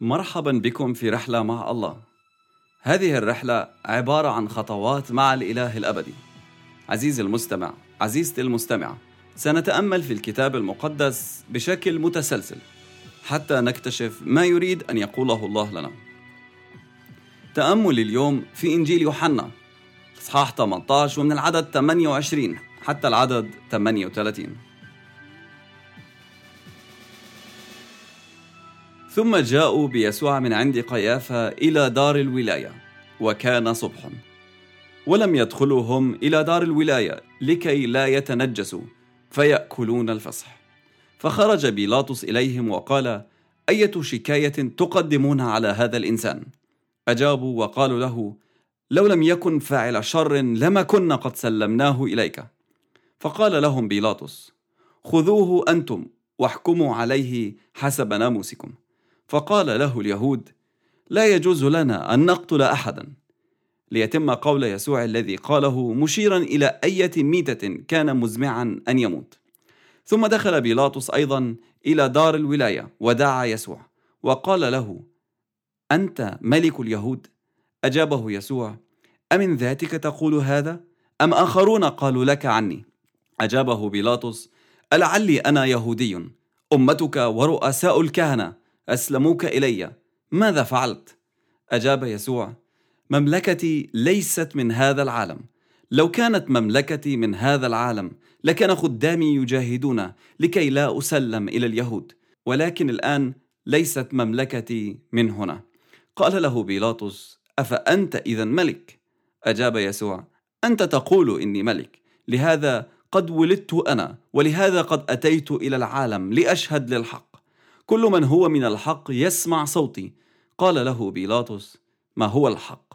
مرحبا بكم في رحلة مع الله. هذه الرحلة عبارة عن خطوات مع الإله الأبدي. عزيزي المستمع، عزيزتي المستمعة، سنتأمل في الكتاب المقدس بشكل متسلسل حتى نكتشف ما يريد أن يقوله الله لنا. تأمل اليوم في إنجيل يوحنا إصحاح 18 ومن العدد 28 حتى العدد 38. ثم جاءوا بيسوع من عند قيافة إلى دار الولاية وكان صبح. ولم يدخلوا هم إلى دار الولاية لكي لا يتنجسوا فيأكلون الفصح. فخرج بيلاطس إليهم وقال أية شكاية تقدمونها على هذا الإنسان؟ أجابوا وقالوا له لو لم يكن فاعل شر لما كنا قد سلمناه إليك. فقال لهم بيلاطس خذوه أنتم واحكموا عليه حسب ناموسكم. فقال له اليهود لا يجوز لنا أن نقتل أحدا. ليتم قول يسوع الذي قاله مشيرا إلى أية ميتة كان مزمعا أن يموت. ثم دخل بيلاطس أيضا إلى دار الولاية ودعا يسوع وقال له أنت ملك اليهود؟ أجابه يسوع أمن ذاتك تقول هذا؟ أم آخرون قالوا لك عني؟ أجابه بيلاطس ألعلي أنا يهودي. أمتك ورؤساء الكهنة أسلموك إلي. ماذا فعلت؟ أجاب يسوع مملكتي ليست من هذا العالم. لو كانت مملكتي من هذا العالم لكان خدامي يجاهدون لكي لا أسلم إلى اليهود. ولكن الآن ليست مملكتي من هنا. قال له بيلاطس أفأنت إذا ملك؟ أجاب يسوع أنت تقول إني ملك. لهذا قد ولدت أنا ولهذا قد أتيت إلى العالم لأشهد للحق. كل من هو من الحق يسمع صوتي. قال له بيلاطس ما هو الحق؟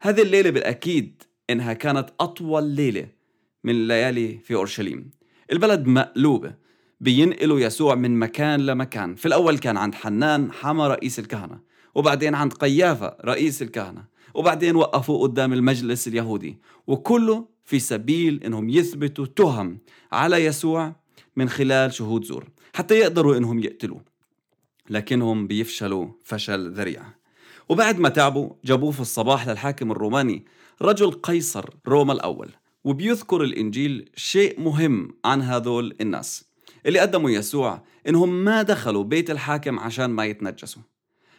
هذه الليلة بالأكيد إنها كانت أطول ليلة من الليالي في أورشليم. البلد مقلوبة بينقلوا يسوع من مكان لمكان. في الأول كان عند حنان حما رئيس الكهنة وبعدين عند قيافة رئيس الكهنة وبعدين وقفوا قدام المجلس اليهودي. وكله في سبيل إنهم يثبتوا تهم على يسوع من خلال شهود زور. حتى يقدروا إنهم يقتلوه لكنهم بيفشلوا فشل ذريع. وبعد ما تعبوا جابوه في الصباح للحاكم الروماني رجل قيصر روما الأول وبيذكر الإنجيل شيء مهم عن هذول الناس اللي قدموا يسوع إنهم ما دخلوا بيت الحاكم عشان ما يتنجسوا.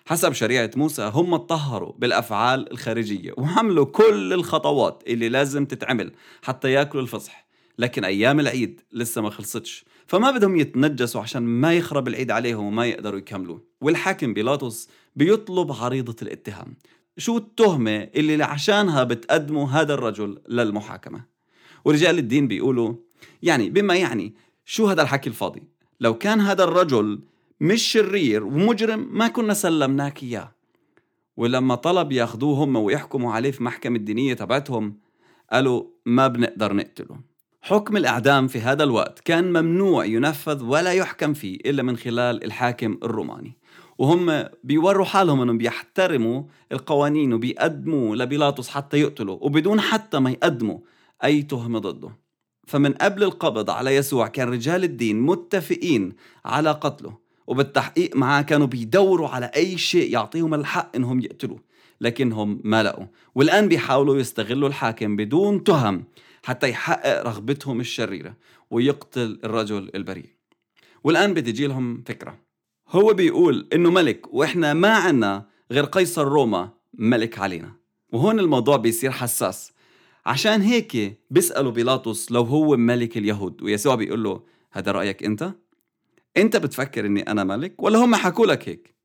حسب شريعة موسى هم اتطهروا بالأفعال الخارجية وعملوا كل الخطوات اللي لازم تتعمل حتى يأكلوا الفصح. لكن أيام العيد لسه ما خلصتش فما بدهم يتنجسوا عشان ما يخرب العيد عليهم وما يقدروا يكملوا. والحاكم بيلاطس بيطلب عريضة الاتهام. شو التهمة اللي عشانها بتقدموا هذا الرجل للمحاكمة؟ ورجال الدين بيقولوا يعني بما يعني شو هذا الحكي الفاضي؟ لو كان هذا الرجل مش شرير ومجرم ما كنا سلمناك إياه. ولما طلب ياخذوه هم ويحكموا عليه في محكمة الدينية تبعتهم قالوا ما بنقدر نقتله. حكم الإعدام في هذا الوقت كان ممنوع ينفذ ولا يحكم فيه إلا من خلال الحاكم الروماني. وهم بيوروا حالهم إنهم بيحترموا القوانين وبيقدموا لبيلاطس حتى يقتلوا وبدون حتى ما يقدموا أي تهمه ضده. فمن قبل القبض على يسوع كان رجال الدين متفقين على قتله وبالتحقيق معاه كانوا بيدوروا على أي شيء يعطيهم الحق إنهم يقتلوه لكنهم ما لقوا والآن بيحاولوا يستغلوا الحاكم بدون تهم حتى يحقق رغبتهم الشريرة ويقتل الرجل البريء. والآن بتجي لهم فكرة. هو بيقول إنه ملك وإحنا ما عنا غير قيصر روما ملك علينا. وهون الموضوع بيصير حساس. عشان هيك بيسألوا بيلاطس لو هو ملك اليهود ويسوع بيقول له هذا رأيك أنت؟ أنت بتفكر إني أنا ملك ولا هم حكوا لك هيك؟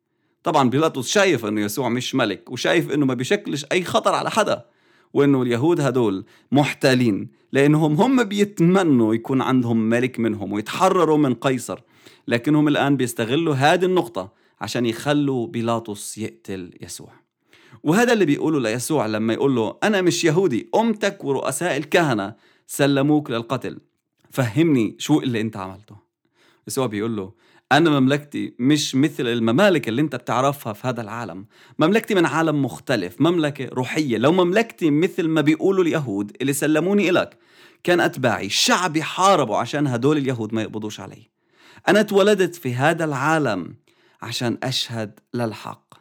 طبعا بيلاطس شايف إنه يسوع مش ملك وشايف إنه ما بيشكلش أي خطر على حدا. وإنه اليهود هدول محتالين لأنهم هم بيتمنوا يكون عندهم ملك منهم ويتحرروا من قيصر لكنهم الآن بيستغلوا هذه النقطة عشان يخلوا بيلاطس يقتل يسوع. وهذا اللي بيقوله ليسوع لما يقول له أنا مش يهودي أمتك ورؤساء الكهنة سلموك للقتل فهمني شو اللي أنت عملته. يسوع بيقول له أنا مملكتي مش مثل الممالك اللي أنت بتعرفها في هذا العالم. مملكتي من عالم مختلف مملكة روحية. لو مملكتي مثل ما بيقولوا اليهود اللي سلموني إلك كان أتباعي. شعبي حاربوا عشان هدول اليهود ما يقبضوش علي. أنا اتولدت في هذا العالم عشان أشهد للحق.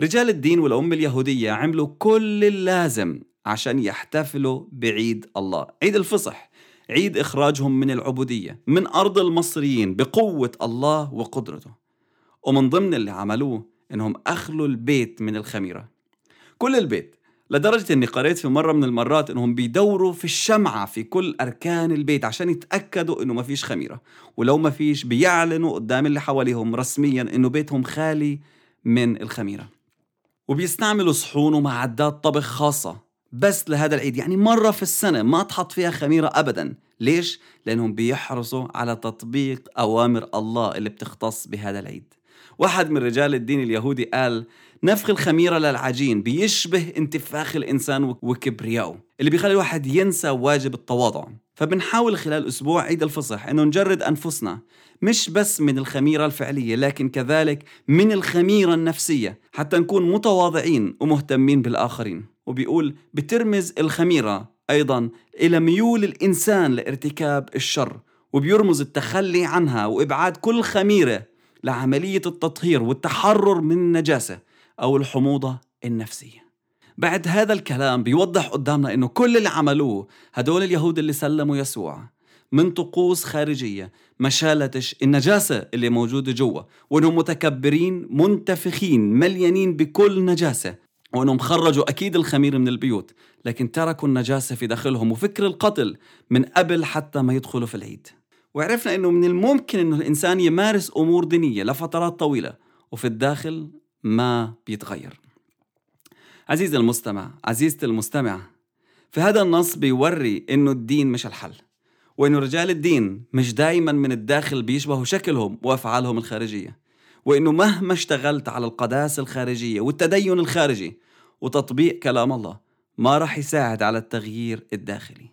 رجال الدين والأمة اليهودية عملوا كل اللازم عشان يحتفلوا بعيد الله. عيد الفصح. عيد إخراجهم من العبودية من أرض المصريين بقوة الله وقدرته. ومن ضمن اللي عملوه إنهم أخلوا البيت من الخميرة. كل البيت لدرجة إني قريت في مرة من المرات إنهم بيدوروا في الشمعة في كل أركان البيت عشان يتأكدوا إنه ما فيش خميرة. ولو ما فيش بيعلنوا قدام اللي حواليهم رسميا إنه بيتهم خالي من الخميرة. وبيستعملوا صحون ومعدات طبخ خاصة. بس لهذا العيد. يعني مرة في السنة ما تحط فيها خميرة أبدا. ليش؟ لأنهم بيحرصوا على تطبيق أوامر الله اللي بتختص بهذا العيد. واحد من رجال الدين اليهودي قال نفخ الخميرة للعجين بيشبه انتفاخ الإنسان وكبرياءه اللي بيخلي الواحد ينسى واجب التواضع. فبنحاول خلال أسبوع عيد الفصح أنه نجرد أنفسنا مش بس من الخميرة الفعلية لكن كذلك من الخميرة النفسية حتى نكون متواضعين ومهتمين بالآخرين. وبيقول بترمز الخميرة أيضا إلى ميول الإنسان لارتكاب الشر وبيرمز التخلي عنها وإبعاد كل خميرة لعملية التطهير والتحرر من النجاسة أو الحموضة النفسية. بعد هذا الكلام بيوضح قدامنا إنه كل اللي عملوه هدول اليهود اللي سلموا يسوع من طقوس خارجية ما شالتش النجاسة اللي موجودة جوا وإنهم متكبرين منتفخين مليانين بكل نجاسة. وأنهم خرجوا أكيد الخمير من البيوت لكن تركوا النجاسة في داخلهم وفكر القتل من قبل حتى ما يدخلوا في العيد. وعرفنا إنه من الممكن إنه الإنسان يمارس أمور دينية لفترات طويلة وفي الداخل ما بيتغير. عزيزي المستمع عزيزتي المستمع في هذا النص بيوري إنه الدين مش الحل وإنه رجال الدين مش دايما من الداخل بيشبهوا شكلهم وأفعالهم الخارجية. وإنه مهما اشتغلت على القداسة الخارجية والتدين الخارجي وتطبيق كلام الله ما راح يساعد على التغيير الداخلي.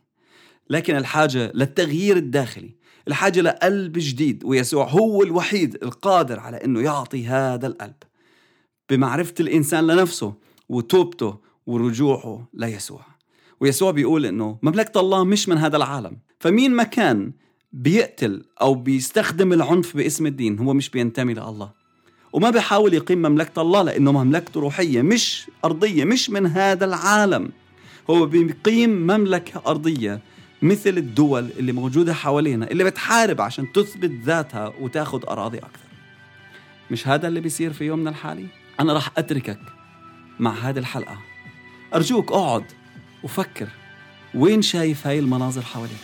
لكن الحاجة للتغيير الداخلي الحاجة لقلب جديد ويسوع هو الوحيد القادر على إنه يعطي هذا القلب. بمعرفة الإنسان لنفسه وتوبته ورجوعه ليسوع. ويسوع بيقول إنه مملكة الله مش من هذا العالم. فمين ما كان بيقتل أو بيستخدم العنف باسم الدين هو مش بينتمي لله. وما بيحاول يقيم مملكة الله لأنه مملكته روحية مش أرضية مش من هذا العالم هو بيقيم مملكة أرضية مثل الدول اللي موجودة حوالينا اللي بتحارب عشان تثبت ذاتها وتاخد أراضي أكثر مش هذا اللي بيصير في يومنا الحالي؟ أنا راح أتركك مع هذه الحلقة أرجوك أقعد وفكر وين شايف هاي المناظر حواليك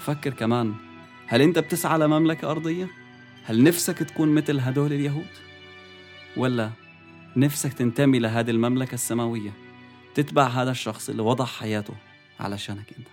فكر كمان هل أنت بتسعى لمملكة أرضية؟ هل نفسك تكون مثل هدول اليهود؟ ولا نفسك تنتمي لهذه المملكة السماوية تتبع هذا الشخص اللي وضع حياته علشانك أنت